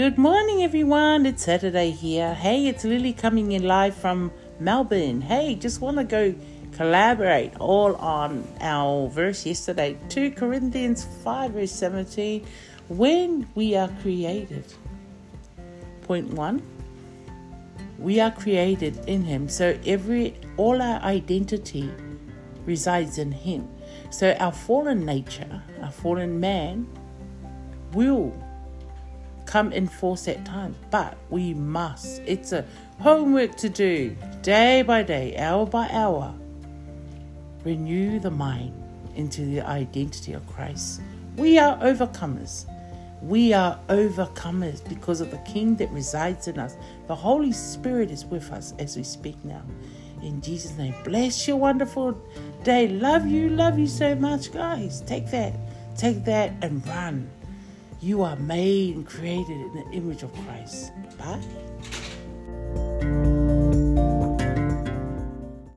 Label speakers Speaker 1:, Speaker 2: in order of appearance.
Speaker 1: Good morning, everyone. It's Saturday here. Hey, it's Lily coming in live from Melbourne. Hey, just want to go collaborate all on our verse yesterday 2 Corinthians 5, verse 17. When we are created, point one, we are created in Him. So every all our identity resides in Him. So our fallen nature, our fallen man, will come in force at times, but we must. It's a homework to do day by day, hour by hour. Renew the mind into the identity of Christ. We are overcomers. We are overcomers because of the King that resides in us. The Holy Spirit is with us as we speak now. In Jesus' name, bless your wonderful day. Love you, love you so much, guys. Take that, take that and run. You are made and created in the image of Christ. Bye.